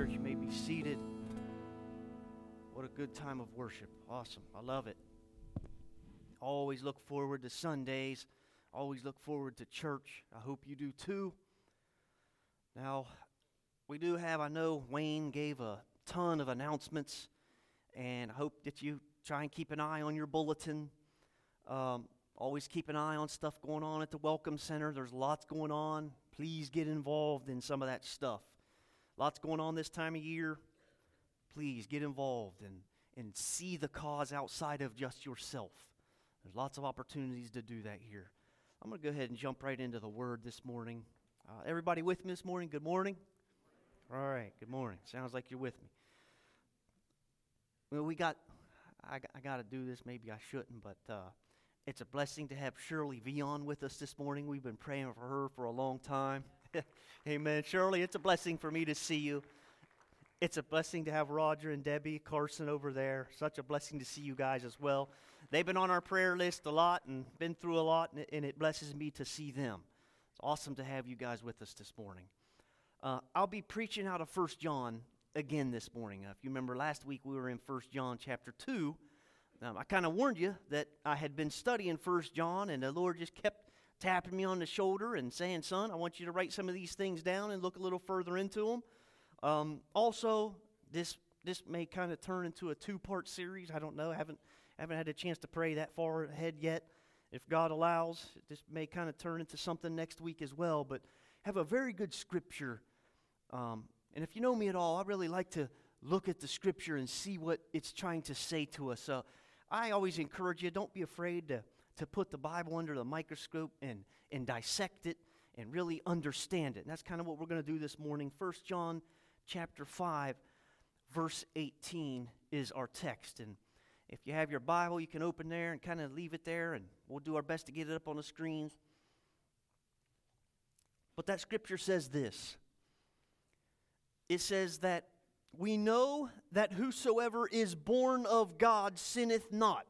Church, you may be seated. What a good time of worship. Awesome. I love it. Always look forward to Sundays. Always look forward to church. I hope you do too. Now, we do have, I know Wayne gave a ton of announcements, and I hope that you try and keep an eye on your bulletin. Um, always keep an eye on stuff going on at the Welcome Center. There's lots going on. Please get involved in some of that stuff. Lots going on this time of year. Please get involved and, and see the cause outside of just yourself. There's lots of opportunities to do that here. I'm going to go ahead and jump right into the word this morning. Uh, everybody with me this morning? Good morning. All right, good morning. Sounds like you're with me. Well, we got, I, I got to do this. Maybe I shouldn't, but uh, it's a blessing to have Shirley Vion with us this morning. We've been praying for her for a long time. Amen. Shirley, it's a blessing for me to see you. It's a blessing to have Roger and Debbie Carson over there. Such a blessing to see you guys as well. They've been on our prayer list a lot and been through a lot, and it, blesses me to see them. It's awesome to have you guys with us this morning. Uh, I'll be preaching out of First John again this morning. Uh, if you remember last week, we were in First John chapter 2. Um, I kind of warned you that I had been studying First John, and the Lord just kept tapping me on the shoulder and saying, Son, I want you to write some of these things down and look a little further into them. Um, also, this this may kind of turn into a two part series. I don't know. I haven't haven't had a chance to pray that far ahead yet. If God allows, this may kind of turn into something next week as well. But have a very good scripture. Um, and if you know me at all, I really like to look at the scripture and see what it's trying to say to us. So I always encourage you, don't be afraid to to put the Bible under the microscope and, and dissect it and really understand it. And that's kind of what we're going to do this morning. First John chapter 5, verse 18 is our text. And if you have your Bible, you can open there and kind of leave it there, and we'll do our best to get it up on the screens. But that scripture says this it says that we know that whosoever is born of God sinneth not.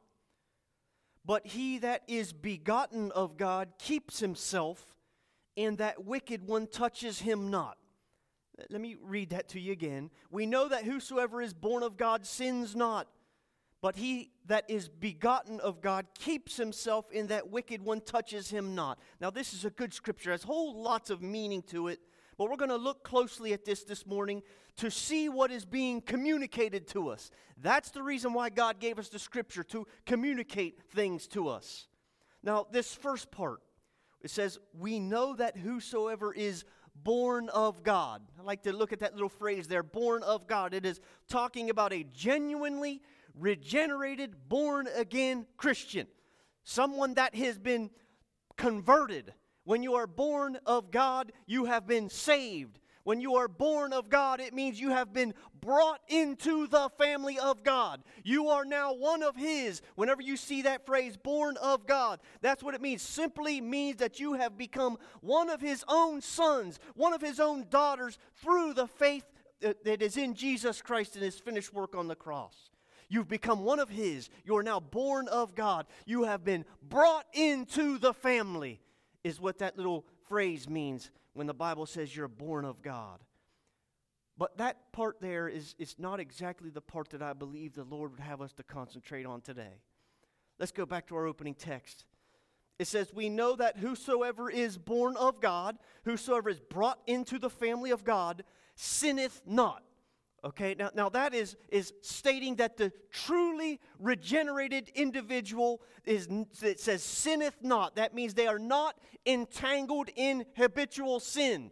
But he that is begotten of God keeps himself, and that wicked one touches him not. Let me read that to you again. We know that whosoever is born of God sins not, but he that is begotten of God keeps himself, and that wicked one touches him not. Now, this is a good scripture, it has whole lots of meaning to it. But we're going to look closely at this this morning to see what is being communicated to us. That's the reason why God gave us the scripture to communicate things to us. Now, this first part, it says, We know that whosoever is born of God. I like to look at that little phrase there, born of God. It is talking about a genuinely regenerated, born again Christian, someone that has been converted when you are born of God, you have been saved. When you are born of God, it means you have been brought into the family of God. You are now one of His. Whenever you see that phrase, born of God, that's what it means. Simply means that you have become one of His own sons, one of His own daughters through the faith that is in Jesus Christ and His finished work on the cross. You've become one of His. You are now born of God. You have been brought into the family is what that little phrase means when the Bible says you're born of God. But that part there is, is not exactly the part that I believe the Lord would have us to concentrate on today. Let's go back to our opening text. It says, We know that whosoever is born of God, whosoever is brought into the family of God, sinneth not. Okay, now, now that is, is stating that the truly regenerated individual is, it says, sinneth not. That means they are not entangled in habitual sin.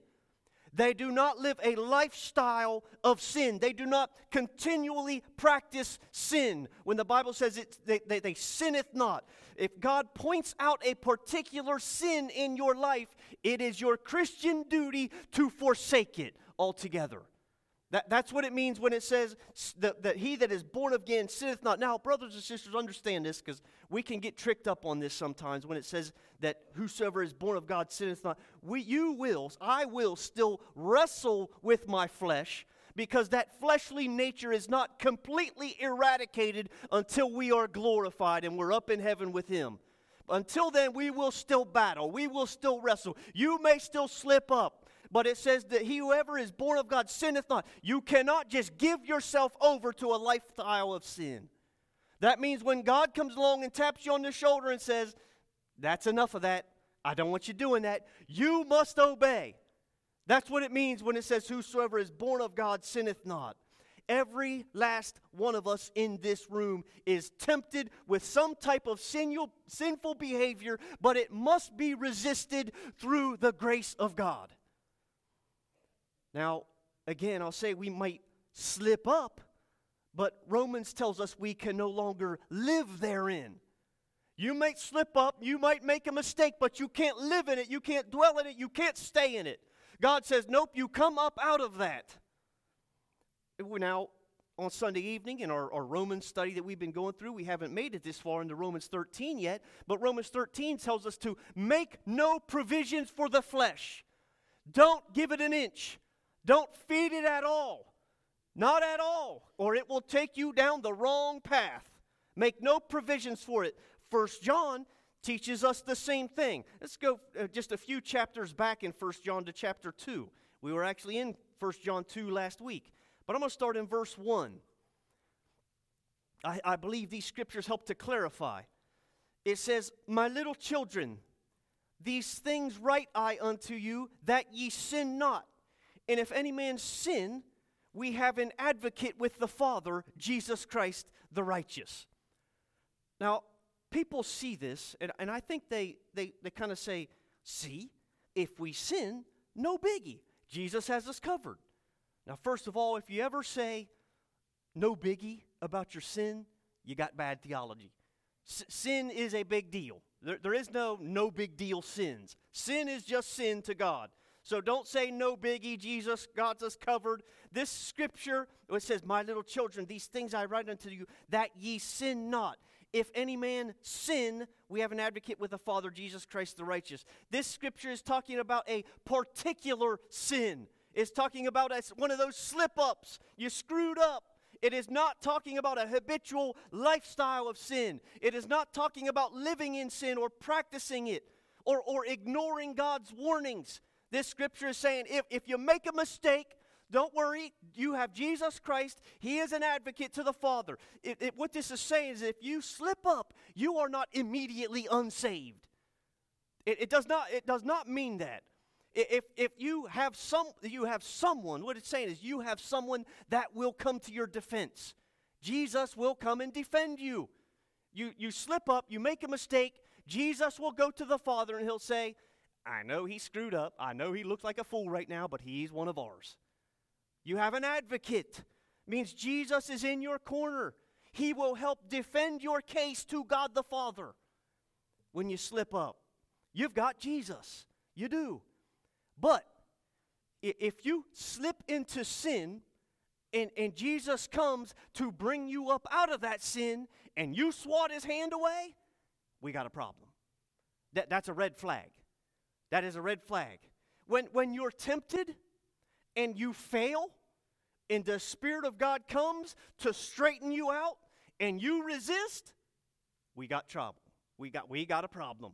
They do not live a lifestyle of sin. They do not continually practice sin. When the Bible says it, they, they, they sinneth not. If God points out a particular sin in your life, it is your Christian duty to forsake it altogether. That, that's what it means when it says that, that he that is born again sinneth not. Now, brothers and sisters, understand this because we can get tricked up on this sometimes when it says that whosoever is born of God sinneth not. We, you will, I will still wrestle with my flesh because that fleshly nature is not completely eradicated until we are glorified and we're up in heaven with him. Until then, we will still battle. We will still wrestle. You may still slip up. But it says that he whoever is born of God sinneth not. You cannot just give yourself over to a lifestyle of sin. That means when God comes along and taps you on the shoulder and says, That's enough of that. I don't want you doing that. You must obey. That's what it means when it says, Whosoever is born of God sinneth not. Every last one of us in this room is tempted with some type of sinful behavior, but it must be resisted through the grace of God. Now, again, I'll say we might slip up, but Romans tells us we can no longer live therein. You might slip up, you might make a mistake, but you can't live in it, you can't dwell in it, you can't stay in it. God says, Nope, you come up out of that. Now, on Sunday evening in our, our Romans study that we've been going through, we haven't made it this far into Romans 13 yet, but Romans 13 tells us to make no provisions for the flesh. Don't give it an inch. Don't feed it at all. Not at all, or it will take you down the wrong path. Make no provisions for it. First John teaches us the same thing. Let's go uh, just a few chapters back in First John to chapter 2. We were actually in First John 2 last week. But I'm going to start in verse 1. I, I believe these scriptures help to clarify. It says, My little children, these things write I unto you, that ye sin not. And if any man sin, we have an advocate with the Father, Jesus Christ the righteous. Now, people see this, and, and I think they, they, they kind of say, See, if we sin, no biggie. Jesus has us covered. Now, first of all, if you ever say no biggie about your sin, you got bad theology. S- sin is a big deal. There, there is no no big deal sins. Sin is just sin to God. So don't say no biggie, Jesus, God's us covered. This scripture, it says, My little children, these things I write unto you, that ye sin not. If any man sin, we have an advocate with the Father, Jesus Christ the righteous. This scripture is talking about a particular sin It's talking about one of those slip ups. You screwed up. It is not talking about a habitual lifestyle of sin. It is not talking about living in sin or practicing it or, or ignoring God's warnings. This scripture is saying if, if you make a mistake, don't worry, you have Jesus Christ. He is an advocate to the Father. It, it, what this is saying is if you slip up, you are not immediately unsaved. It, it, does, not, it does not mean that. If, if you have some you have someone, what it's saying is you have someone that will come to your defense. Jesus will come and defend you. You you slip up, you make a mistake, Jesus will go to the Father and he'll say, I know he screwed up. I know he looks like a fool right now, but he's one of ours. You have an advocate. Means Jesus is in your corner. He will help defend your case to God the Father when you slip up. You've got Jesus. You do. But if you slip into sin and, and Jesus comes to bring you up out of that sin and you swat his hand away, we got a problem. That, that's a red flag. That is a red flag. When, when you're tempted and you fail, and the Spirit of God comes to straighten you out, and you resist, we got trouble. We got, we got a problem.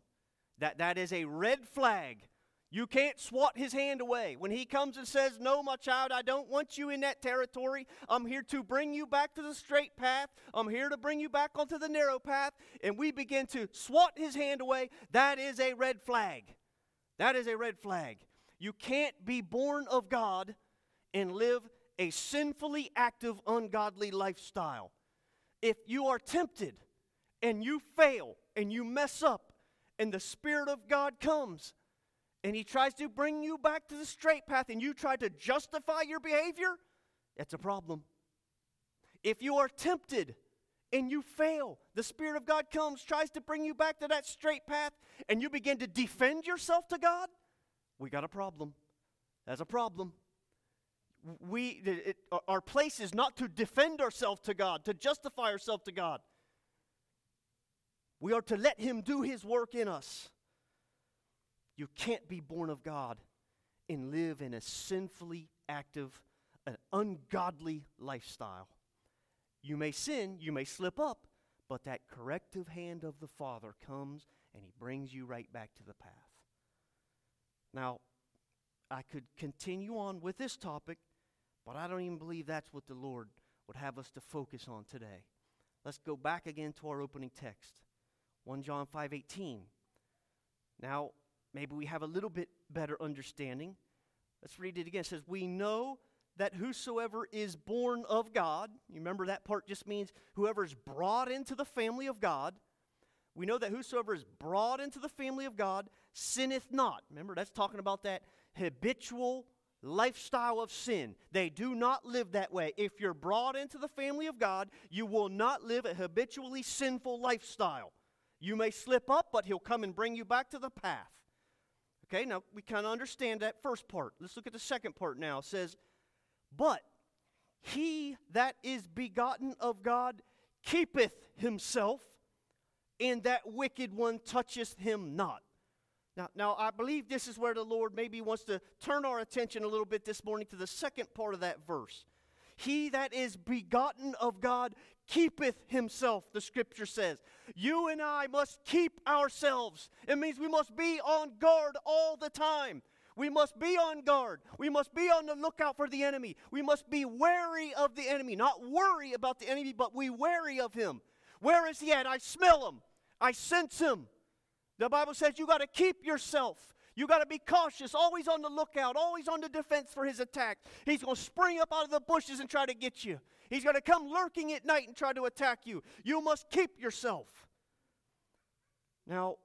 That, that is a red flag you can't swat his hand away. When he comes and says, No, my child, I don't want you in that territory. I'm here to bring you back to the straight path. I'm here to bring you back onto the narrow path. And we begin to swat his hand away. That is a red flag. That is a red flag. You can't be born of God and live a sinfully active, ungodly lifestyle. If you are tempted and you fail and you mess up and the Spirit of God comes, and he tries to bring you back to the straight path and you try to justify your behavior, that's a problem. If you are tempted and you fail, the Spirit of God comes, tries to bring you back to that straight path, and you begin to defend yourself to God, we got a problem. That's a problem. We, it, our place is not to defend ourselves to God, to justify ourselves to God. We are to let Him do His work in us. You can't be born of God and live in a sinfully active, an ungodly lifestyle. You may sin, you may slip up, but that corrective hand of the Father comes and He brings you right back to the path. Now, I could continue on with this topic, but I don't even believe that's what the Lord would have us to focus on today. Let's go back again to our opening text. 1 John 5:18. Now, maybe we have a little bit better understanding. Let's read it again. It says, "We know that whosoever is born of God, you remember that part just means whoever is brought into the family of God. We know that whosoever is brought into the family of God sinneth not. Remember, that's talking about that habitual lifestyle of sin. They do not live that way. If you're brought into the family of God, you will not live a habitually sinful lifestyle. You may slip up, but He'll come and bring you back to the path. Okay, now we kind of understand that first part. Let's look at the second part now. It says, But he that is begotten of God keepeth himself, and that wicked one toucheth him not. Now, now, I believe this is where the Lord maybe wants to turn our attention a little bit this morning to the second part of that verse. He that is begotten of God keepeth himself, the scripture says. You and I must keep ourselves. It means we must be on guard all the time. We must be on guard. We must be on the lookout for the enemy. We must be wary of the enemy. Not worry about the enemy, but we wary of him. Where is he at? I smell him. I sense him. The Bible says you got to keep yourself. You got to be cautious, always on the lookout, always on the defense for his attack. He's going to spring up out of the bushes and try to get you. He's going to come lurking at night and try to attack you. You must keep yourself. Now,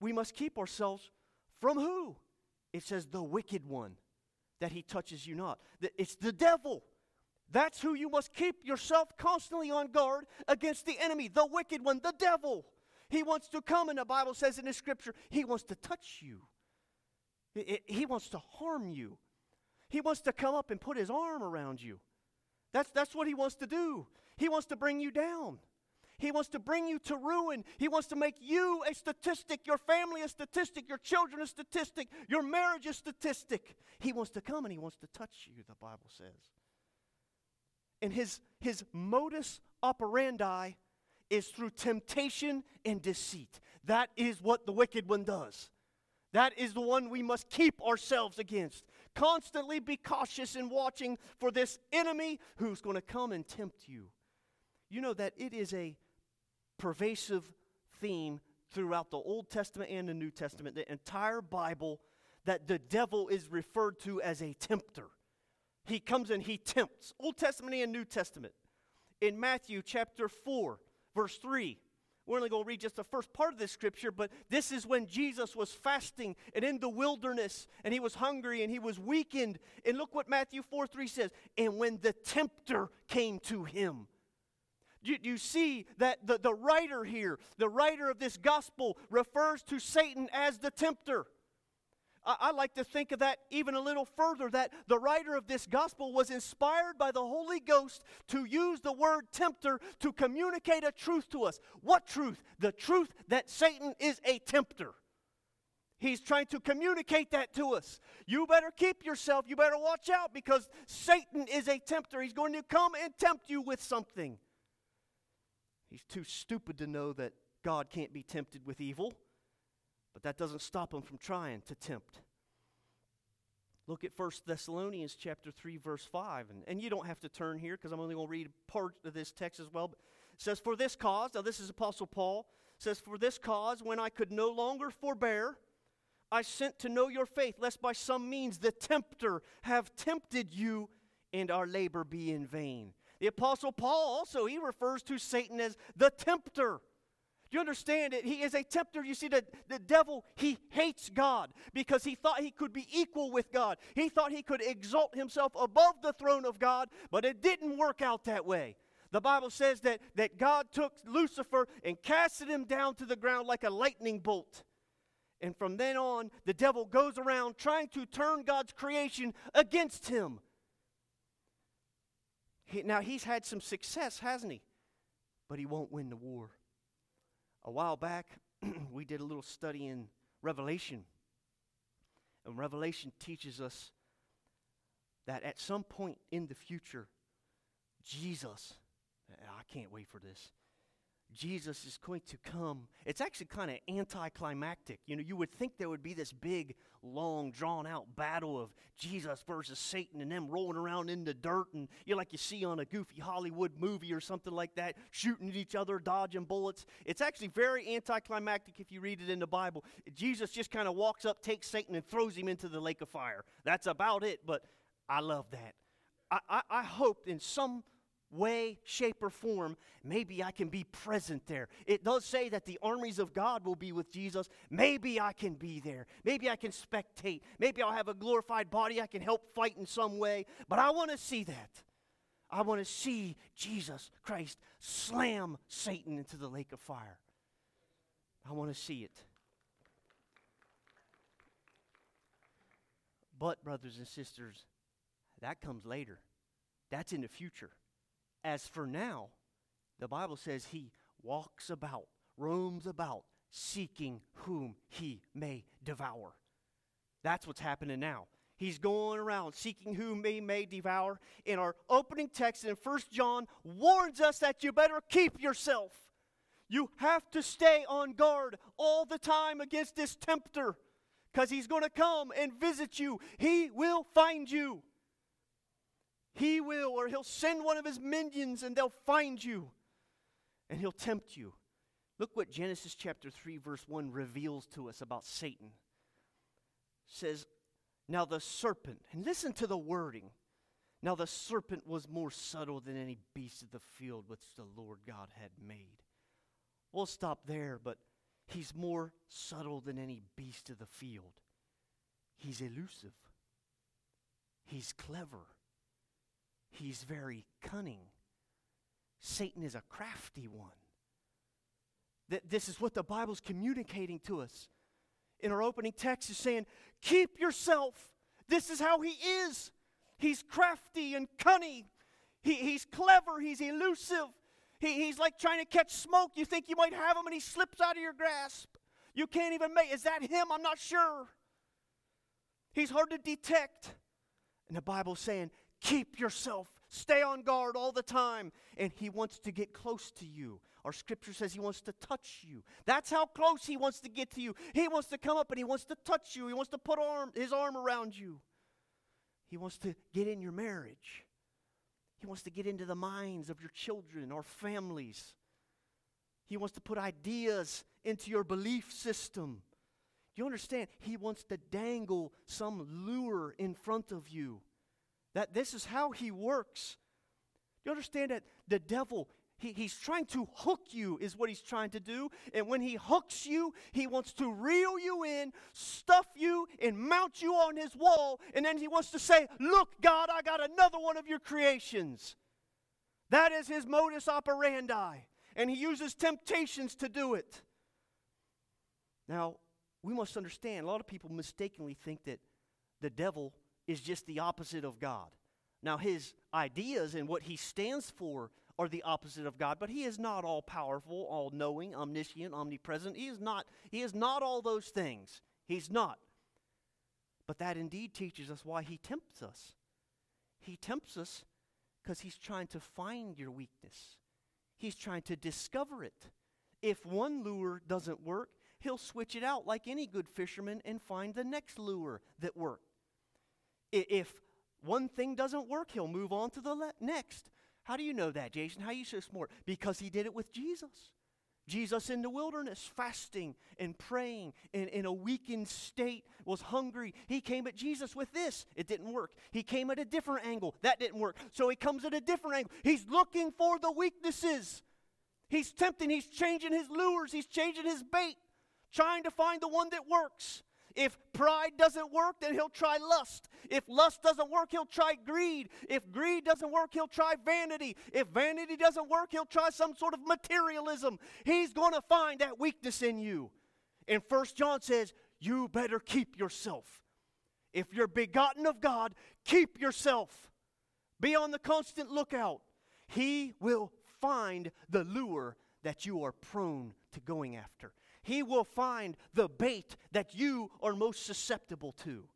we must keep ourselves from who? It says the wicked one, that he touches you not. It's the devil. That's who you must keep yourself constantly on guard against the enemy, the wicked one, the devil. He wants to come, and the Bible says in the scripture, He wants to touch you. he wants to harm you. He wants to come up and put His arm around you. That's, that's what He wants to do. He wants to bring you down. He wants to bring you to ruin. He wants to make you a statistic, your family a statistic, your children a statistic, your marriage a statistic. He wants to come and he wants to touch you, the Bible says. And his, his modus operandi is through temptation and deceit. That is what the wicked one does. That is the one we must keep ourselves against. Constantly be cautious in watching for this enemy who's going to come and tempt you. You know that it is a pervasive theme throughout the Old Testament and the New Testament, the entire Bible, that the devil is referred to as a tempter. He comes and he tempts, Old Testament and New Testament. In Matthew chapter 4, verse 3. We're only going to read just the first part of this scripture, but this is when Jesus was fasting and in the wilderness, and he was hungry and he was weakened. And look what Matthew 4 3 says. And when the tempter came to him, you, you see that the, the writer here, the writer of this gospel, refers to Satan as the tempter. I, I like to think of that even a little further that the writer of this gospel was inspired by the Holy Ghost to use the word tempter to communicate a truth to us. What truth? The truth that Satan is a tempter. He's trying to communicate that to us. You better keep yourself. You better watch out because Satan is a tempter. He's going to come and tempt you with something. He's too stupid to know that God can't be tempted with evil. But that doesn't stop him from trying to tempt. Look at 1 Thessalonians chapter 3, verse 5. And, and you don't have to turn here because I'm only going to read part of this text as well. But it says, For this cause, now this is Apostle Paul, says, For this cause, when I could no longer forbear, I sent to know your faith, lest by some means the tempter have tempted you and our labor be in vain. The Apostle Paul also, he refers to Satan as the tempter. Do you understand it? He is a tempter. You see, the, the devil, he hates God because he thought he could be equal with God. He thought he could exalt himself above the throne of God, but it didn't work out that way. The Bible says that, that God took Lucifer and casted him down to the ground like a lightning bolt. And from then on, the devil goes around trying to turn God's creation against him. He, now, he's had some success, hasn't he? But he won't win the war. A while back, we did a little study in Revelation. And Revelation teaches us that at some point in the future, Jesus, I can't wait for this, Jesus is going to come. It's actually kind of anticlimactic. You know, you would think there would be this big, long, drawn out battle of Jesus versus Satan and them rolling around in the dirt and you know, like you see on a goofy Hollywood movie or something like that, shooting at each other, dodging bullets. It's actually very anticlimactic if you read it in the Bible. Jesus just kind of walks up, takes Satan, and throws him into the lake of fire. That's about it, but I love that. I, I, I hope in some way, shape, or form, maybe I can be present there. It does say that the armies of God will be with Jesus. Maybe I can be there. Maybe I can spectate. Maybe I'll have a glorified body I can help fight in some way. But I want to see that. I want to see Jesus Christ slam Satan into the lake of fire. I want to see it. But, brothers and sisters, that comes later. That's in the future. As for now, the Bible says he walks about, roams about, seeking whom he may devour. That's what's happening now. He's going around seeking whom he may devour. In our opening text in 1 John warns us that you better keep yourself. You have to stay on guard all the time against this tempter because he's going to come and visit you. He will find you. He will, or he'll send one of his minions and they'll find you and he'll tempt you. Look what Genesis chapter 3, verse 1 reveals to us about Satan. It says, Now the serpent, and listen to the wording. Now the serpent was more subtle than any beast of the field which the Lord God had made. We'll stop there, but he's more subtle than any beast of the field. He's elusive. He's clever. He's very cunning. Satan is a crafty one. That this is what the Bible's communicating to us. In our opening text is saying, keep yourself. This is how he is. He's crafty and cunning. He, he's clever. He's elusive. He, he's like trying to catch smoke. You think you might have him and he slips out of your grasp. You can't even make, is that him? I'm not sure. He's hard to detect. And the Bible's saying, Keep yourself. Stay on guard all the time. And He wants to get close to you. Our scripture says He wants to touch you. That's how close He wants to get to you. He wants to come up and He wants to touch you. He wants to put arm, His arm around you. He wants to get in your marriage. He wants to get into the minds of your children or families. He wants to put ideas into your belief system. You understand? He wants to dangle some lure in front of you. That this is how he works. You understand that the devil, he, he's trying to hook you, is what he's trying to do. And when he hooks you, he wants to reel you in, stuff you, and mount you on his wall. And then he wants to say, Look, God, I got another one of your creations. That is his modus operandi. And he uses temptations to do it. Now, we must understand a lot of people mistakenly think that the devil is just the opposite of God. Now, his ideas and what he stands for are the opposite of God, but he is not all powerful, all knowing, omniscient, omnipresent. He is not, he is not all those things. He's not. But that indeed teaches us why he tempts us. He tempts us because he's trying to find your weakness. He's trying to discover it. If one lure doesn't work, he'll switch it out like any good fisherman and find the next lure that works. If one thing doesn't work, he'll move on to the le- next. How do you know that, Jason? How are you so smart? Because he did it with Jesus. Jesus in the wilderness, fasting and praying in, in a weakened state, was hungry. He came at Jesus with this. It didn't work. He came at a different angle. That didn't work. So he comes at a different angle. He's looking for the weaknesses. He's tempting. He's changing his lures. He's changing his bait, trying to find the one that works. If pride doesn't work, then he'll try lust. If lust doesn't work, he'll try greed. If greed doesn't work, he'll try vanity. If vanity doesn't work, he'll try some sort of materialism. He's going to find that weakness in you. And First John says, You better keep yourself. If you're begotten of God, keep yourself. Be on the constant lookout. He will find the lure that you are prone to going after. He will find the bait that you are most susceptible to.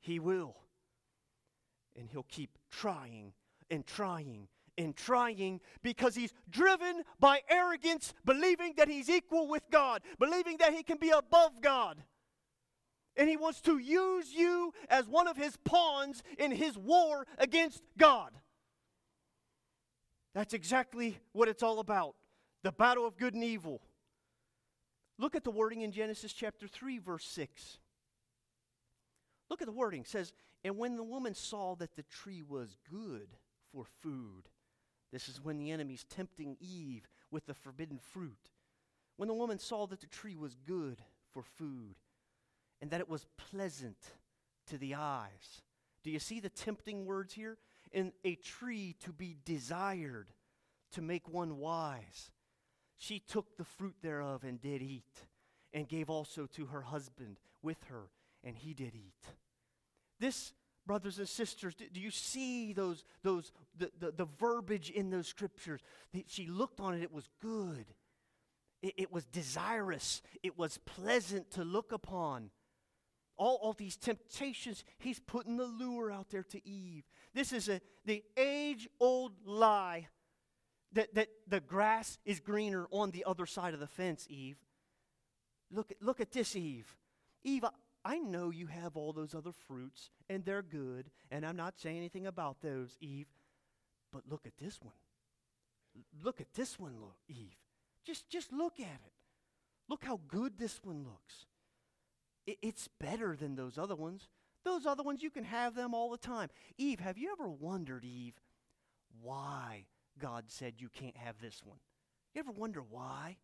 He will. And he'll keep trying and trying and trying because he's driven by arrogance, believing that he's equal with God, believing that he can be above God. And he wants to use you as one of his pawns in his war against God. That's exactly what it's all about the battle of good and evil. Look at the wording in Genesis chapter 3, verse 6. Look at the wording. It says, And when the woman saw that the tree was good for food, this is when the enemy's tempting Eve with the forbidden fruit. When the woman saw that the tree was good for food, and that it was pleasant to the eyes. Do you see the tempting words here? In a tree to be desired, to make one wise. She took the fruit thereof and did eat, and gave also to her husband with her, and he did eat. This, brothers and sisters, do, do you see those, those the, the, the, verbiage in those scriptures? That She looked on it, it was good. It, it was desirous. It was pleasant to look upon all, all these temptations, he's putting the lure out there to Eve. This is a, the age old lie that, that the grass is greener on the other side of the fence, Eve. Look, look at this, Eve. Eve, I, know you have all those other fruits, and they're good, and I'm not saying anything about those, Eve. But look at this one. Look at this one, look, Eve. Just, just look at it. Look how good this one looks it's better than those other ones. Those other ones, you can have them all the time. Eve, have you ever wondered, Eve, why God said you can't have this one? You ever wonder why?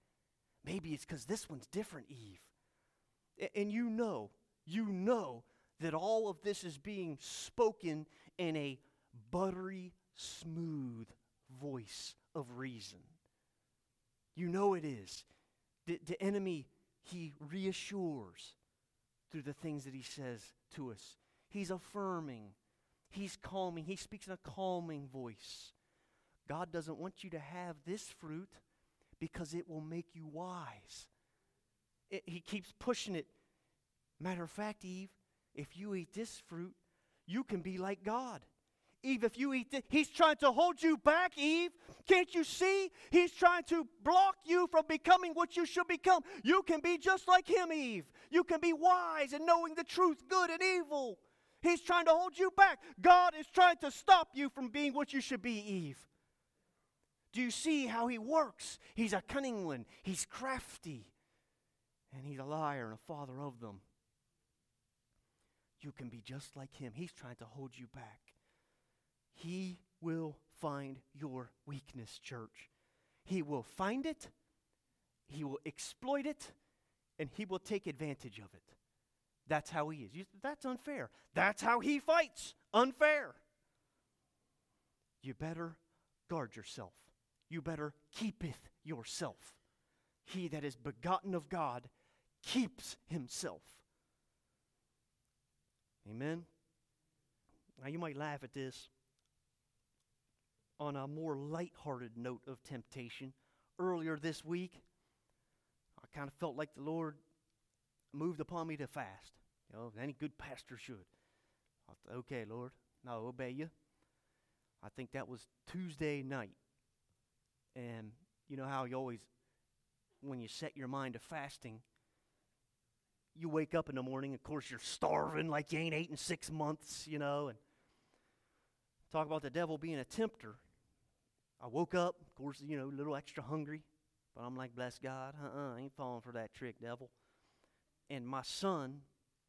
Maybe it's because this one's different, Eve. and you know, you know that all of this is being spoken in a buttery, smooth voice of reason. You know it is. The, the enemy, he reassures through the things that he says to us. He's affirming, he's calming, he speaks in a calming voice. God doesn't want you to have this fruit because it will make you wise. It, he keeps pushing it. Matter of fact, Eve, if you eat this fruit, you can be like God. Eve, if you eat this, he's trying to hold you back, Eve. Can't you see? He's trying to block you from becoming what you should become. You can be just like him, Eve. You can be wise and knowing the truth, good and evil. He's trying to hold you back. God is trying to stop you from being what you should be, Eve. Do you see how he works? He's a cunning one, he's crafty, and he's a liar and a father of them. You can be just like him. He's trying to hold you back. He will find your weakness, church. He will find it, He will exploit it, and He will take advantage of it. That's how He is. You, that's unfair. That's how He fights. Unfair. You better guard yourself. You better keepeth yourself. He that is begotten of God keeps himself. Amen. Now you might laugh at this on a more light-hearted note of temptation. Earlier this week, I kind of felt like the Lord moved upon me to fast. You know, any good pastor should. Thought, okay, Lord, I'll obey you. I think that was Tuesday night. And you know how you always, when you set your mind to fasting, you wake up in the morning, of course, you're starving like you ain't ate in six months, you know, and talk about the devil being a tempter. I woke up, of course, you know, a little extra hungry, but I'm like, bless God, uh-uh, I ain't falling for that trick, devil. And my son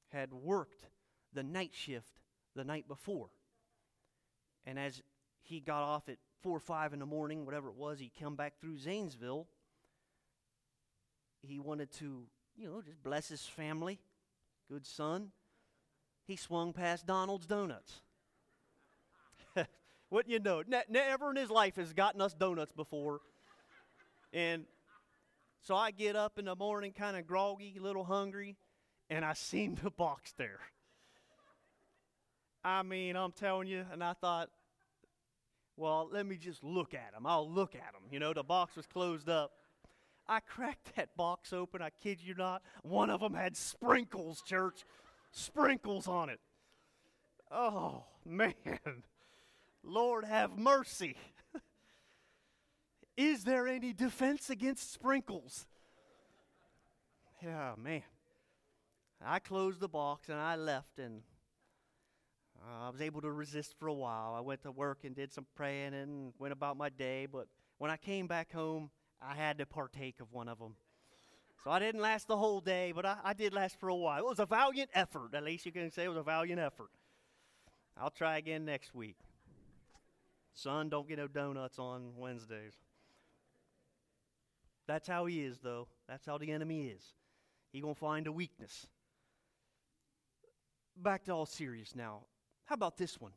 had worked the night shift the night before. And as he got off at four or five in the morning, whatever it was, he come back through Zanesville. He wanted to, you know, just bless his family. Good son. He swung past Donald's Donuts. Wouldn't you know? Ne- never in his life has gotten us donuts before. And so I get up in the morning, kind of groggy, a little hungry, and I seen the box there. I mean, I'm telling you, and I thought, well, let me just look at them. I'll look at them. You know, the box was closed up. I cracked that box open. I kid you not. One of them had sprinkles, church. Sprinkles on it. Oh, man. Lord have mercy. Is there any defense against sprinkles? Yeah, man. I closed the box and I left, and uh, I was able to resist for a while. I went to work and did some praying and went about my day, but when I came back home, I had to partake of one of them. So I didn't last the whole day, but I, I did last for a while. It was a valiant effort. At least you can say it was a valiant effort. I'll try again next week. Son, don't get no donuts on Wednesdays. That's how he is, though. That's how the enemy is. He gonna find a weakness. Back to all serious now. How about this one?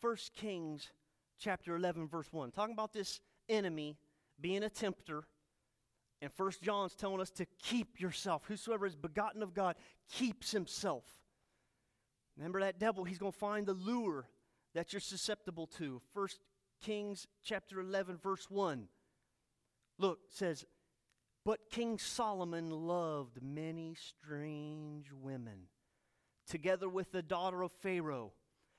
First Kings chapter 11 verse 1. Talking about this enemy being a tempter. And First John's telling us to keep yourself. Whosoever is begotten of God keeps himself. Remember that devil, he's going to find the lure that you're susceptible to. First Kings chapter 11 verse 1. Look, says, "But King Solomon loved many strange women, together with the daughter of Pharaoh,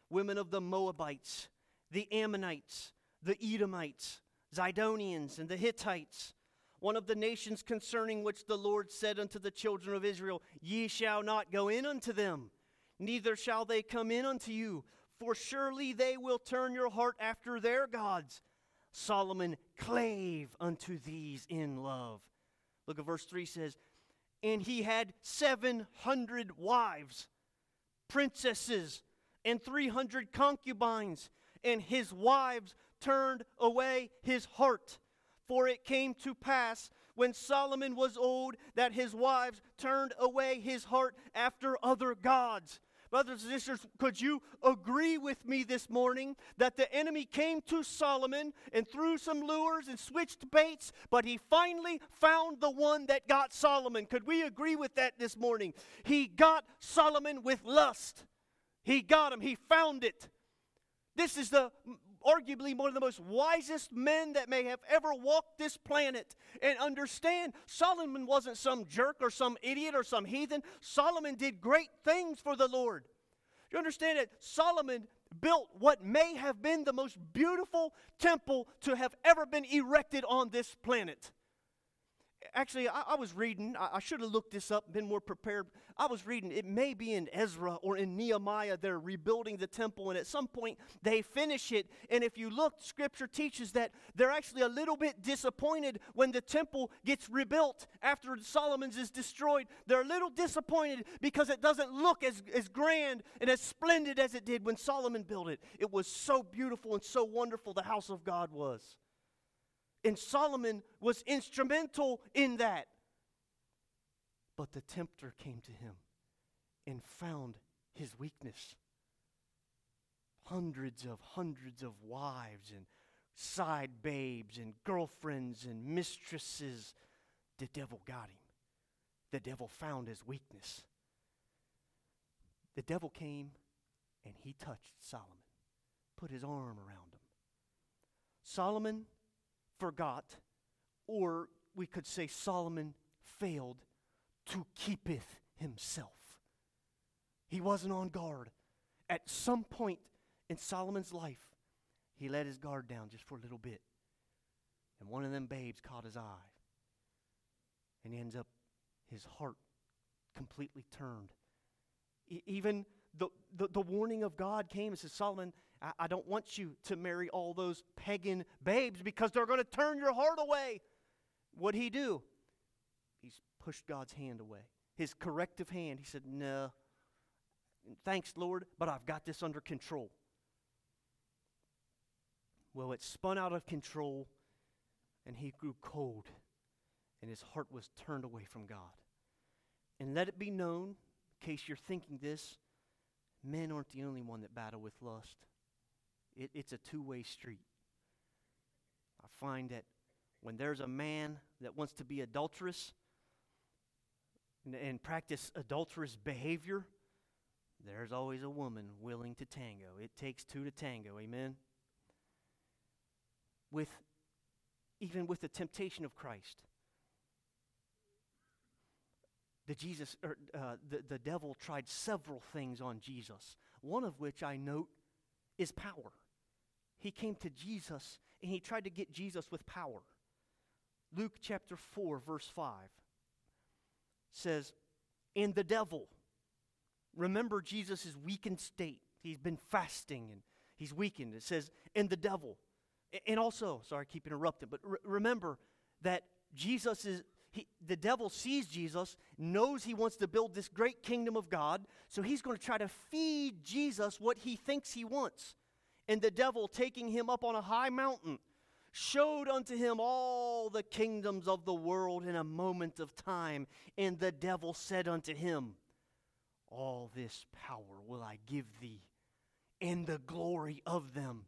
women of the Moabites, the Ammonites, the Edomites, Zidonians, and the Hittites." one of the nations concerning which the Lord said unto the children of Israel, Ye shall not go in unto them, neither shall they come in unto you, for surely they will turn your heart after their gods. Solomon clave unto these in love. Look at verse 3 says, And he had 700 wives, princesses, and 300 concubines, and his wives turned away his heart for it came to pass when Solomon was old that his wives turned away his heart after other gods. Brothers and sisters, could you agree with me this morning that the enemy came to Solomon and threw some lures and switched baits, but he finally found the one that got Solomon? Could we agree with that this morning? He got Solomon with lust. He got him, he found it. This is the arguably one of the most wisest men that may have ever walked this planet. And understand, Solomon wasn't some jerk or some idiot or some heathen. Solomon did great things for the Lord. You understand that Solomon built what may have been the most beautiful temple to have ever been erected on this planet actually, I, I was reading, I, I should have looked this up, been more prepared. I was reading, it may be in Ezra or in Nehemiah, they're rebuilding the temple, and at some point they finish it. And if you look, scripture teaches that they're actually a little bit disappointed when the temple gets rebuilt after Solomon's is destroyed. They're a little disappointed because it doesn't look as, as grand and as splendid as it did when Solomon built it. It was so beautiful and so wonderful, the house of God was. And Solomon was instrumental in that. But the tempter came to him and found his weakness. Hundreds of hundreds of wives and side babes and girlfriends and mistresses. The devil got him. The devil found his weakness. The devil came and he touched Solomon, put his arm around him. Solomon forgot, or we could say Solomon failed to keepeth himself. He wasn't on guard. At some point in Solomon's life, he let his guard down just for a little bit. And one of them babes caught his eye. And he ends up, his heart completely turned. E- even the, the, the warning of God came and says, Solomon, I, I don't want you to marry all those pagan babes because they're going to turn your heart away. What'd he do? He's pushed God's hand away. His corrective hand. He said, No, thanks, Lord, but I've got this under control. Well, it spun out of control, and he grew cold, and his heart was turned away from God. And let it be known, in case you're thinking this, men aren't the only one that battle with lust. It, it's a two way street. I find that when there's a man that wants to be adulterous and, and practice adulterous behavior, there's always a woman willing to tango. It takes two to tango, amen? With even with the temptation of Christ. The Jesus, or, uh, the, the devil tried several things on Jesus, one of which I note is power he came to Jesus and he tried to get Jesus with power. Luke chapter 4, verse 5 says, And the devil, remember Jesus' weakened state. He's been fasting and he's weakened. It says, And the devil. And also, sorry, I keep interrupting, but re- remember that Jesus is, he, the devil sees Jesus, knows he wants to build this great kingdom of God, so he's going to try to feed Jesus what he thinks he wants. And the devil, taking him up on a high mountain, showed unto him all the kingdoms of the world in a moment of time. And the devil said unto him, All this power will I give thee, and the glory of them,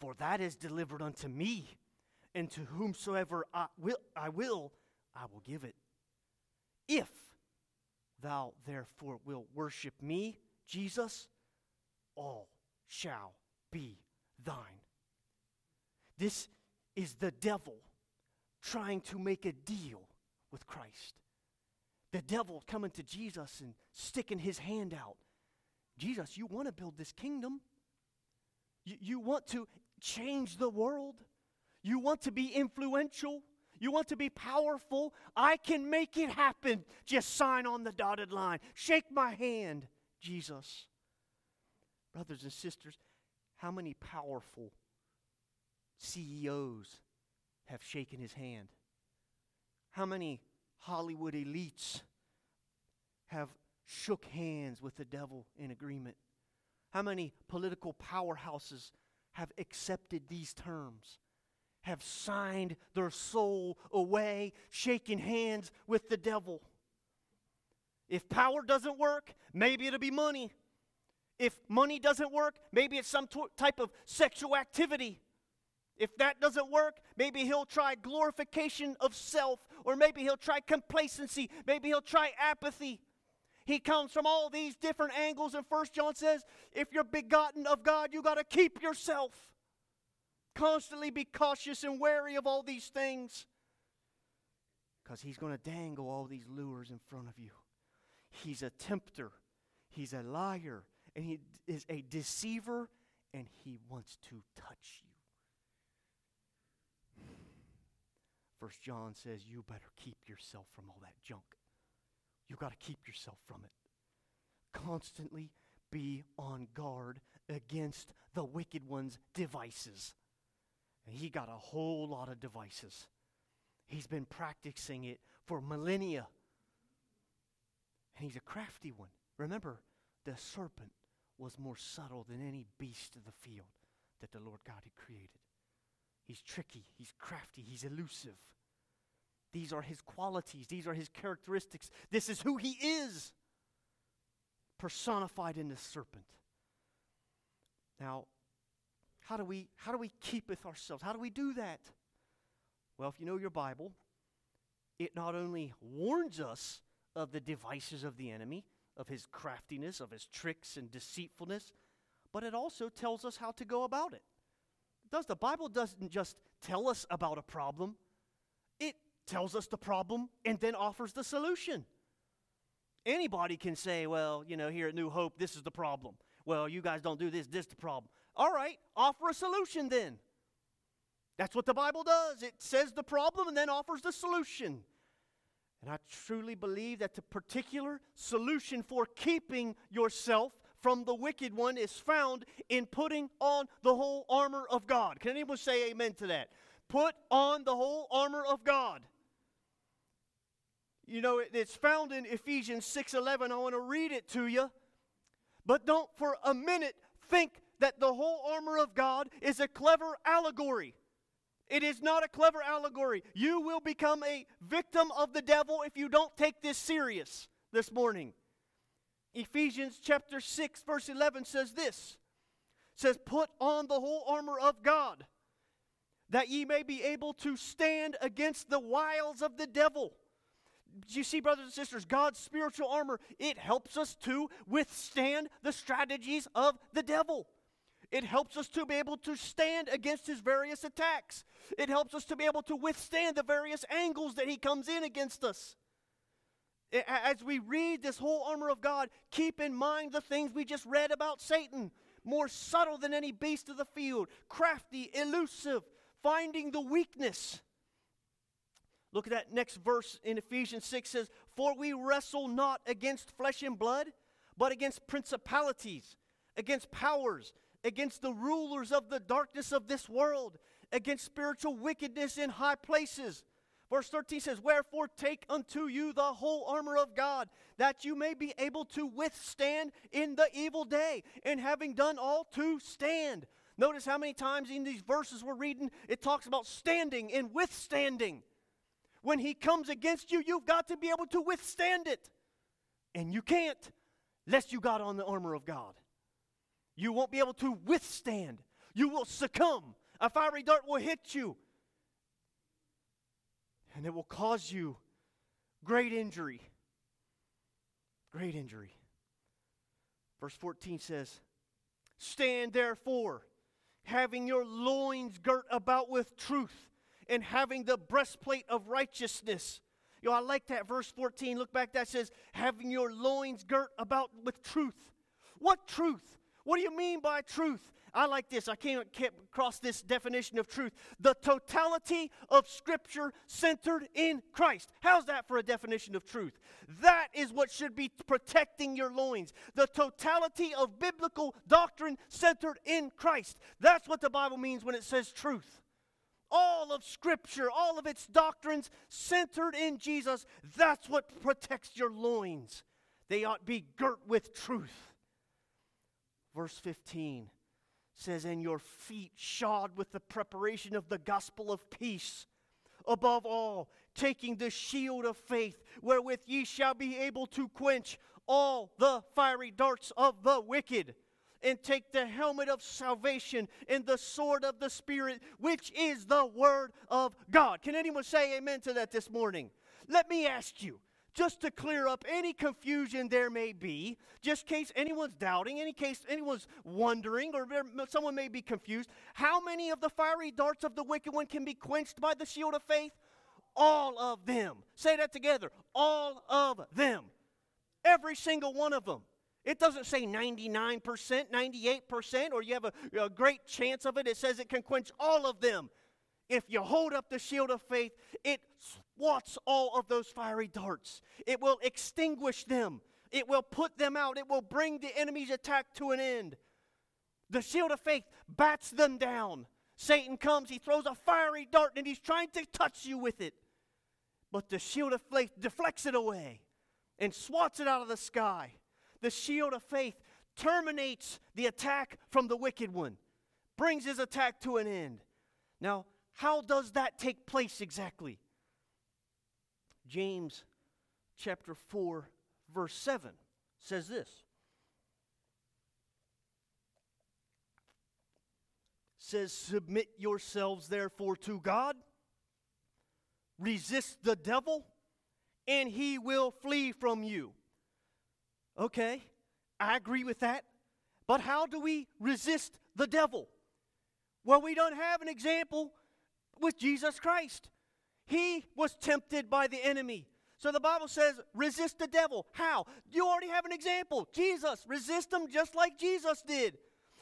for that is delivered unto me, and to whomsoever I will, I will I will give it. If thou therefore wilt worship me, Jesus, all shall be thine. This is the devil trying to make a deal with Christ. The devil coming to Jesus and sticking his hand out. Jesus, you want to build this kingdom. You, you want to change the world. You want to be influential. You want to be powerful? I can make it happen. Just sign on the dotted line. Shake my hand, Jesus. Brothers and sisters, how many powerful CEOs have shaken his hand? How many Hollywood elites have shook hands with the devil in agreement? How many political powerhouses have accepted these terms? have signed their soul away, shaking hands with the devil. If power doesn't work, maybe it'll be money. If money doesn't work, maybe it's some t- type of sexual activity. If that doesn't work, maybe he'll try glorification of self, or maybe he'll try complacency, maybe he'll try apathy. He comes from all these different angles, and First John says, if you're begotten of God, you got to keep yourself. Constantly be cautious and wary of all these things. Because he's going to dangle all these lures in front of you. He's a tempter, he's a liar, and he is a deceiver, and he wants to touch you. First John says, You better keep yourself from all that junk. You got to keep yourself from it. Constantly be on guard against the wicked one's devices. And he got a whole lot of devices. He's been practicing it for millennia. And he's a crafty one. Remember, the serpent was more subtle than any beast of the field that the Lord God had created. He's tricky, he's crafty, he's elusive. These are his qualities, these are his characteristics. This is who he is, personified in the serpent. Now, how do we how do we keep with ourselves? How do we do that? Well, if you know your Bible, it not only warns us of the devices of the enemy, of his craftiness, of his tricks and deceitfulness, but it also tells us how to go about it. does the Bible doesn't just tell us about a problem. It tells us the problem and then offers the solution. Anybody can say, well, you know, here at New Hope, this is the problem. Well, you guys don't do this, this is the problem. All right, offer a solution then. That's what the Bible does. It says the problem and then offers the solution. And I truly believe that the particular solution for keeping yourself from the wicked one is found in putting on the whole armor of God. Can anyone say amen to that? Put on the whole armor of God. You know, it's found in Ephesians 6:11. I want to read it to you. But don't for a minute think that the whole armor of God is a clever allegory. It is not a clever allegory. You will become a victim of the devil if you don't take this serious this morning. Ephesians chapter 6 verse 11 says this. says put on the whole armor of God that ye may be able to stand against the wiles of the devil. Do you see, brothers and sisters, God's spiritual armor, it helps us to withstand the strategies of the devil. It helps us to be able to stand against his various attacks. It helps us to be able to withstand the various angles that he comes in against us. As we read this whole armor of God, keep in mind the things we just read about Satan. More subtle than any beast of the field, crafty, elusive, finding the weakness. Look at that next verse in Ephesians 6 says, For we wrestle not against flesh and blood, but against principalities, against powers, against the rulers of the darkness of this world, against spiritual wickedness in high places. Verse 13 says, Wherefore take unto you the whole armor of God, that you may be able to withstand in the evil day, and having done all to stand. Notice how many times in these verses we're reading it talks about standing and withstanding. When he comes against you, you've got to be able to withstand it. And you can't lest you got on the armor of God. You won't be able to withstand. You will succumb. A fiery dart will hit you. And it will cause you great injury. Great injury. Verse 14 says, Stand therefore, having your loins girt about with truth and having the breastplate of righteousness. Know, I like that verse 14. Look back, that says, having your loins girt about with truth. What truth? What do you mean by truth? I like this. I came across this definition of truth. The totality of Scripture centered in Christ. How's that for a definition of truth? That is what should be protecting your loins. The totality of biblical doctrine centered in Christ. That's what the Bible means when it says truth all of Scripture, all of its doctrines centered in Jesus, that's what protects your loins. They ought to be girt with truth. Verse 15 says, And your feet shod with the preparation of the gospel of peace. Above all, taking the shield of faith, wherewith ye shall be able to quench all the fiery darts of the wicked and take the helmet of salvation and the sword of the Spirit, which is the Word of God. Can anyone say amen to that this morning? Let me ask you, just to clear up any confusion there may be, just in case anyone's doubting, any case anyone's wondering, or someone may be confused, how many of the fiery darts of the wicked one can be quenched by the shield of faith? All of them. Say that together. All of them. Every single one of them. It doesn't say 99%, 98%, or you have a, a, great chance of it. It says it can quench all of them. If you hold up the shield of faith, it swats all of those fiery darts. It will extinguish them. It will put them out. It will bring the enemy's attack to an end. The shield of faith bats them down. Satan comes, he throws a fiery dart, and he's trying to touch you with it. But the shield of faith deflects it away and swats it out of the sky the shield of faith terminates the attack from the wicked one, brings his attack to an end. Now, how does that take place exactly? James chapter 4, verse 7 says this. Says, Submit yourselves therefore to God, resist the devil, and he will flee from you. Okay, I agree with that. But how do we resist the devil? Well, we don't have an example with Jesus Christ. He was tempted by the enemy. So the Bible says, resist the devil. How? You already have an example. Jesus. Resist him just like Jesus did.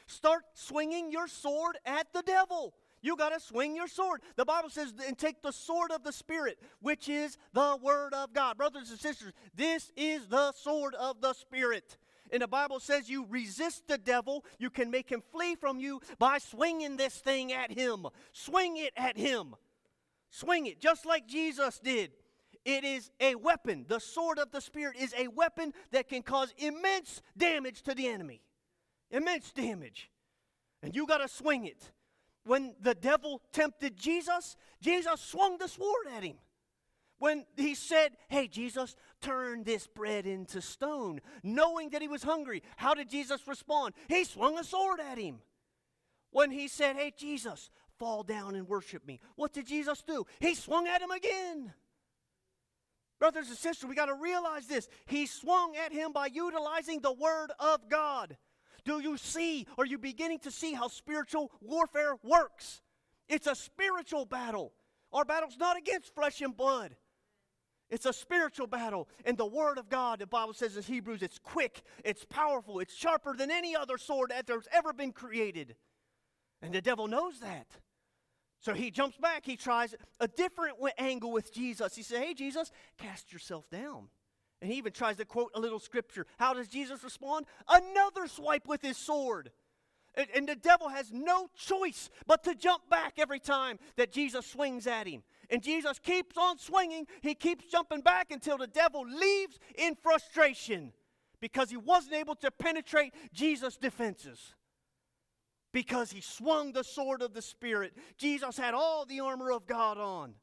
Start swinging your sword at the devil. You got to swing your sword. The Bible says, and take the sword of the Spirit, which is the Word of God. Brothers and sisters, this is the sword of the Spirit. And the Bible says you resist the devil, you can make him flee from you by swinging this thing at him. Swing it at him. Swing it, just like Jesus did. It is a weapon. The sword of the Spirit is a weapon that can cause immense damage to the enemy. Immense damage. And you got to swing it when the devil tempted Jesus, Jesus swung the sword at him. When he said, Hey, Jesus, turn this bread into stone, knowing that he was hungry, how did Jesus respond? He swung a sword at him. When he said, Hey, Jesus, fall down and worship me, what did Jesus do? He swung at him again. Brothers and sisters, we got to realize this. He swung at him by utilizing the Word of God. Do you see? Are you beginning to see how spiritual warfare works? It's a spiritual battle. Our battle's not against flesh and blood. It's a spiritual battle. And the Word of God, the Bible says in Hebrews, it's quick, it's powerful, it's sharper than any other sword that there's ever been created. And the devil knows that. So he jumps back. He tries a different angle with Jesus. He says, Hey, Jesus, cast yourself down. And he even tries to quote a little scripture. How does Jesus respond? Another swipe with his sword. And, and, the devil has no choice but to jump back every time that Jesus swings at him. And Jesus keeps on swinging. He keeps jumping back until the devil leaves in frustration because he wasn't able to penetrate Jesus' defenses. Because he swung the sword of the Spirit. Jesus had all the armor of God on.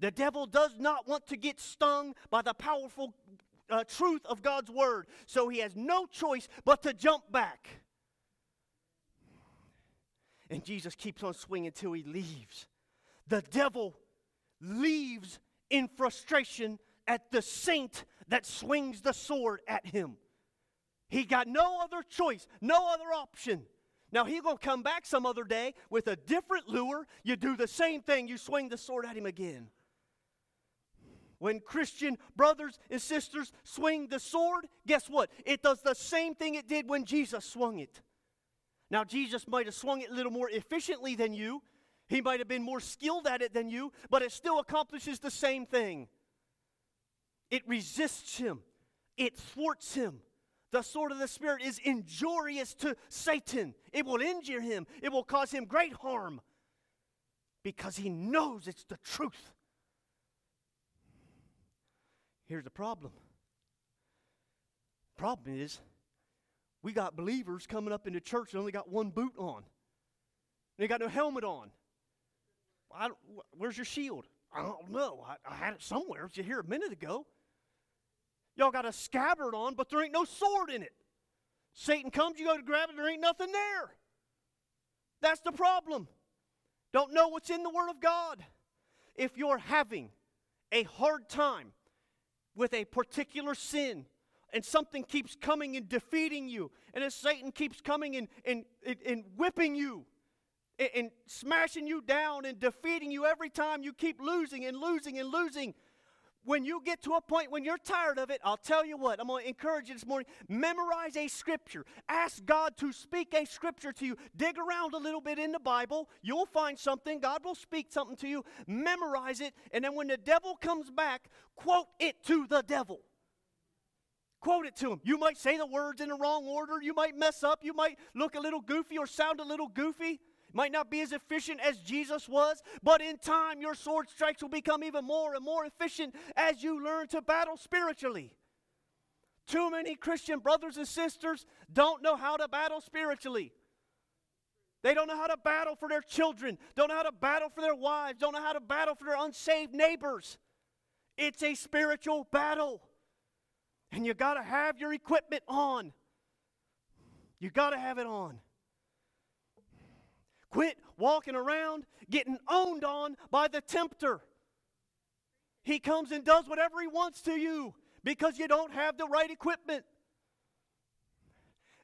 The devil does not want to get stung by the powerful uh, truth of God's word. So he has no choice but to jump back. And Jesus keeps on swinging until he leaves. The devil leaves in frustration at the saint that swings the sword at him. He got no other choice, no other option. Now he gonna come back some other day with a different lure. You do the same thing, you swing the sword at him again. When Christian brothers and sisters swing the sword, guess what? It does the same thing it did when Jesus swung it. Now, Jesus might have swung it a little more efficiently than you, he might have been more skilled at it than you, but it still accomplishes the same thing. It resists him, it thwarts him. The sword of the Spirit is injurious to Satan. It will injure him, it will cause him great harm because he knows it's the truth. Here's the problem. Problem is, we got believers coming up into church and only got one boot on. They got no helmet on. where's your shield? I don't know. I, I had it somewhere. Was you here a minute ago? Y'all got a scabbard on, but there ain't no sword in it. Satan comes, you go to grab it, there ain't nothing there. That's the problem. Don't know what's in the Word of God. If you're having a hard time with a particular sin, and something keeps coming and defeating you, and as Satan keeps coming and, and, and, whipping you, and, and smashing you down and defeating you every time you keep losing and losing and losing, when you get to a point when you're tired of it, I'll tell you what, I'm going to encourage you this morning. Memorize a scripture. Ask God to speak a scripture to you. Dig around a little bit in the Bible. You'll find something. God will speak something to you. Memorize it. And then when the devil comes back, quote it to the devil. Quote it to him. You might say the words in the wrong order. You might mess up. You might look a little goofy or sound a little goofy might not be as efficient as Jesus was, but in time your sword strikes will become even more and more efficient as you learn to battle spiritually. Too many Christian brothers and sisters don't know how to battle spiritually. They don't know how to battle for their children, don't know how to battle for their wives, don't know how to battle for their unsaved neighbors. It's a spiritual battle. And you got to have your equipment on. You got to have it on. Quit walking around getting owned on by the tempter. He comes and does whatever he wants to you because you don't have the right equipment.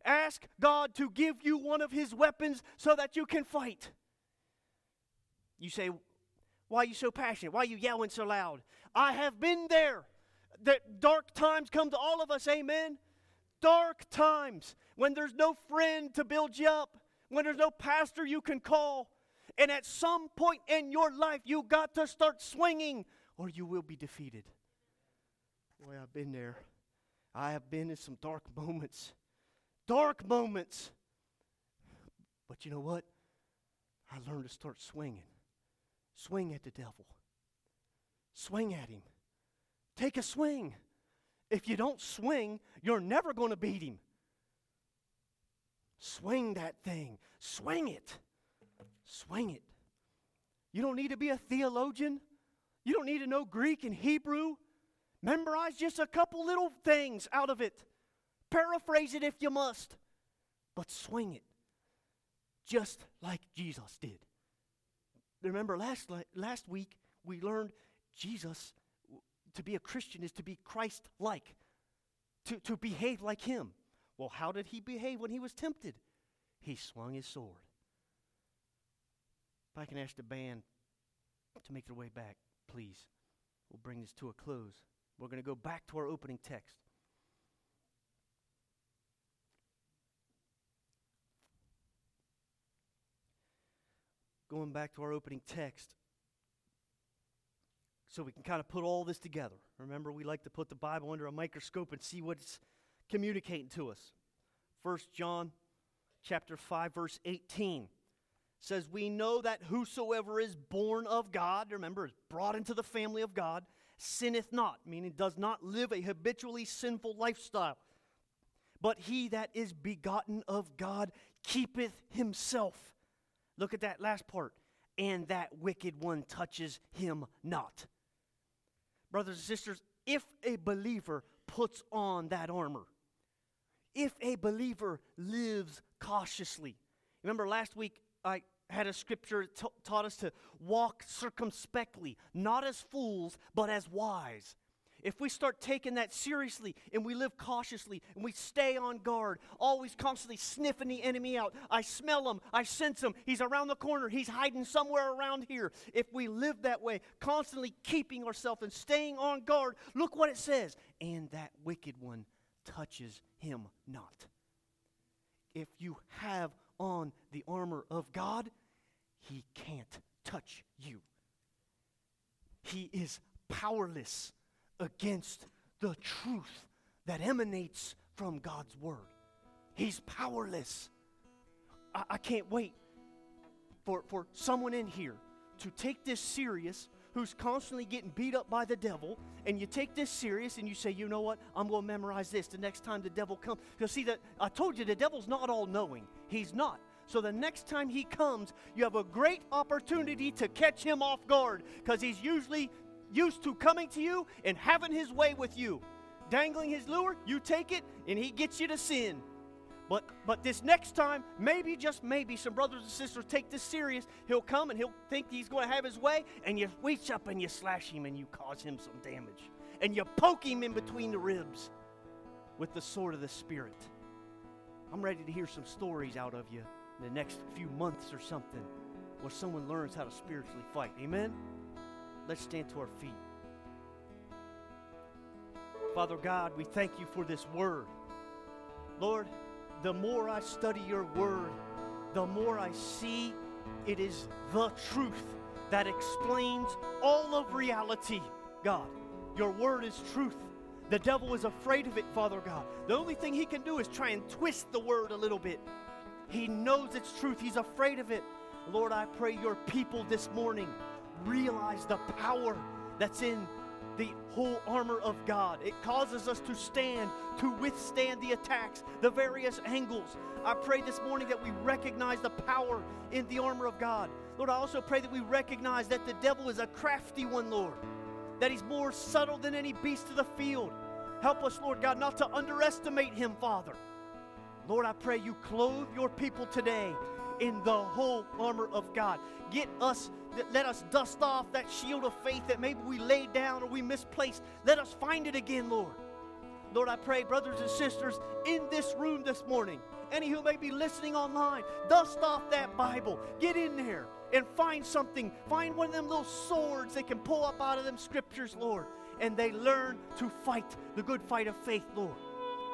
Ask God to give you one of his weapons so that you can fight. You say, Why are you so passionate? Why are you yelling so loud? I have been there. That dark times come to all of us, amen? Dark times when there's no friend to build you up, when there's no pastor you can call. And at some point in your life, you got to start swinging or you will be defeated. Boy, I've been there. I have been in some dark moments. Dark moments. But you know what? I learned to start swinging. Swing at the devil. Swing at him. Take a swing. If you don't swing, you're never going to beat him. Swing that thing. Swing it. Swing it. You don't need to be a theologian. You don't need to know Greek and Hebrew. Memorize just a couple little things out of it. Paraphrase it if you must. But swing it. Just like Jesus did. Remember last, last week we learned Jesus, to be a Christian is to be Christ like, to, to behave like Him. Well, how did he behave when he was tempted? He swung his sword. If I can ask the band to make their way back, please. We'll bring this to a close. We're going to go back to our opening text. going back to our opening text, so we can kind of put all this together. Remember, we like to put the Bible under a microscope and see what it's communicating to us. First John chapter 5 verse 18 says we know that whosoever is born of God, remember, is brought into the family of God, sinneth not, meaning does not live a habitually sinful lifestyle. But he that is begotten of God keepeth himself. Look at that last part. And that wicked one touches him not. Brothers and sisters, if a believer puts on that armor, if a believer lives cautiously. Remember last week I had a scripture t- taught us to walk circumspectly, not as fools, but as wise. If we start taking that seriously and we live cautiously and we stay on guard, always constantly sniffing the enemy out, I smell him, I sense him, he's around the corner, he's hiding somewhere around here. If we live that way, constantly keeping ourselves and staying on guard, look what it says. And that wicked one touches him not. If you have on the armor of God, he can't touch you. He is powerless against the truth that emanates from God's word. He's powerless. I, I can't wait for, for someone in here to take this serious who's constantly getting beat up by the devil, and you take this serious and you say, you know what, I'm going to memorize this the next time the devil comes. Because see, that I told you the devil's not all knowing. He's not. So the next time he comes, you have a great opportunity to catch him off guard because he's usually used to coming to you and having his way with you. Dangling his lure, you take it, and he gets you to sin. But but this next time, maybe just maybe some brothers and sisters take this serious. He'll come and he'll think he's going to have his way, and you reach up and you slash him and you cause him some damage. And you poke him in between the ribs with the sword of the Spirit. I'm ready to hear some stories out of you in the next few months or something where someone learns how to spiritually fight. Amen? Let's stand to our feet. Father God, we thank you for this word. Lord, the more I study your word, the more I see it is the truth that explains all of reality, God. Your word is truth. The devil is afraid of it, Father God. The only thing he can do is try and twist the word a little bit. He knows it's truth, he's afraid of it. Lord, I pray your people this morning realize the power that's in the whole armor of God. It causes us to stand, to withstand the attacks, the various angles. I pray this morning that we recognize the power in the armor of God. Lord, I also pray that we recognize that the devil is a crafty one, Lord, that he's more subtle than any beast of the field. Help us, Lord God, not to underestimate him, Father. Lord, I pray you clothe your people today in the whole armor of God. Get us let us dust off that shield of faith that maybe we laid down or we misplaced. Let us find it again, Lord. Lord, I pray, brothers and sisters, in this room this morning, any who may be listening online, dust off that Bible. Get in there and find something. Find one of them little swords they can pull up out of them scriptures, Lord. And they learn to fight the good fight of faith, Lord.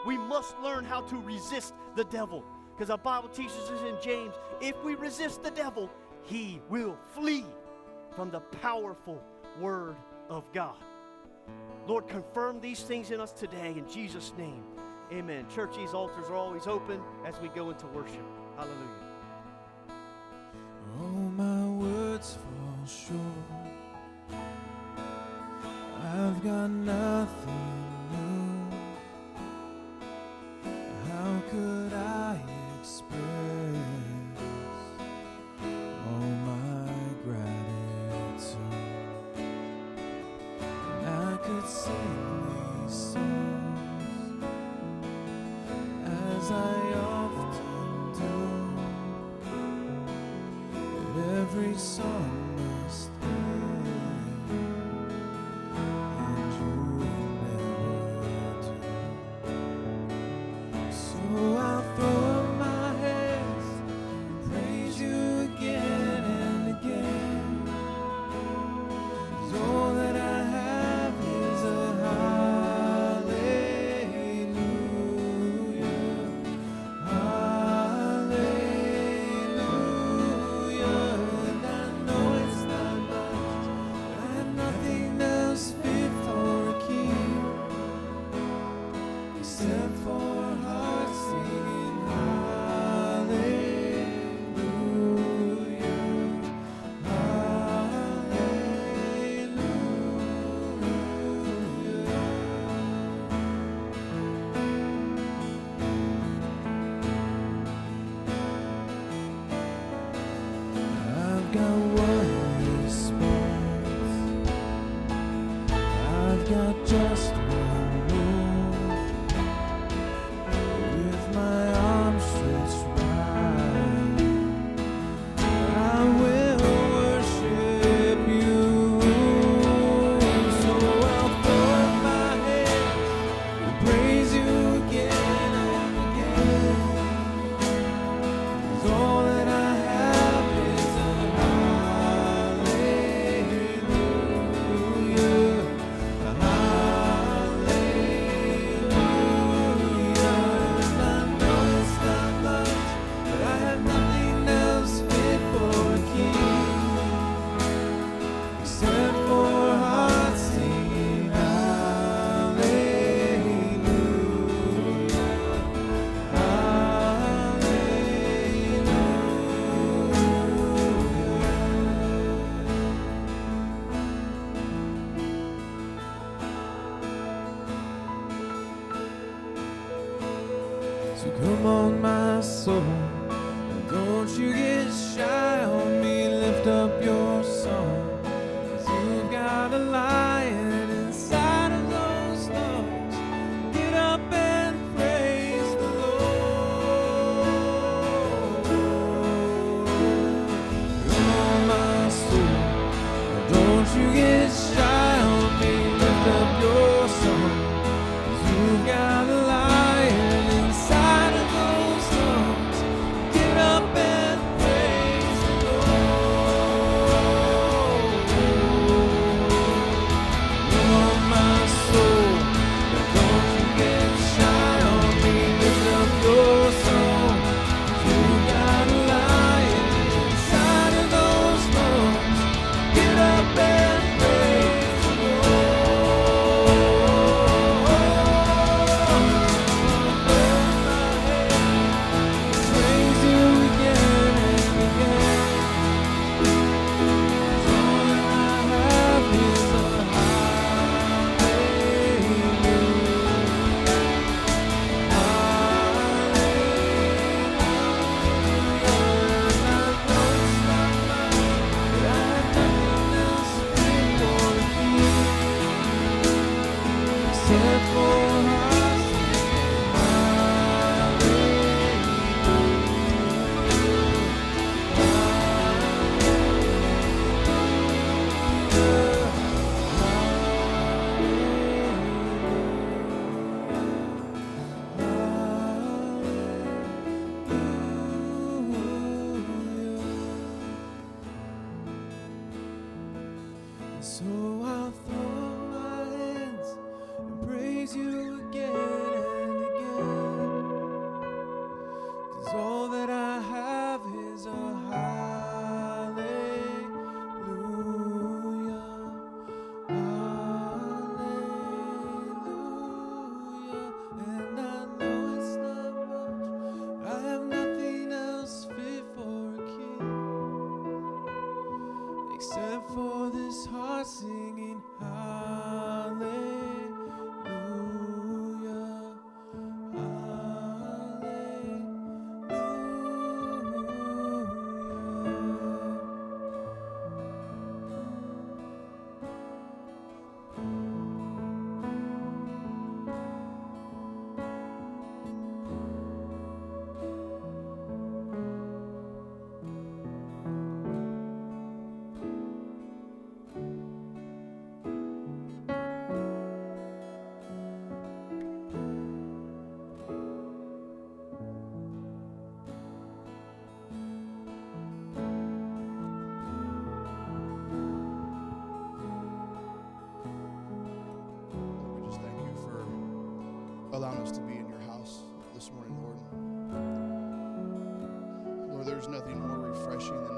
We must learn how to resist the devil. Because the Bible teaches us in James if we resist the devil, he will flee from the powerful Word of God. Lord, confirm these things in us today in Jesus' name. Amen. Church, these altars are always open as we go into worship. Hallelujah. Oh, my words fall short. I've got nothing So come on, my soul, don't you get shy on me. Lift up your song, cause you've got a light. there's nothing more refreshing than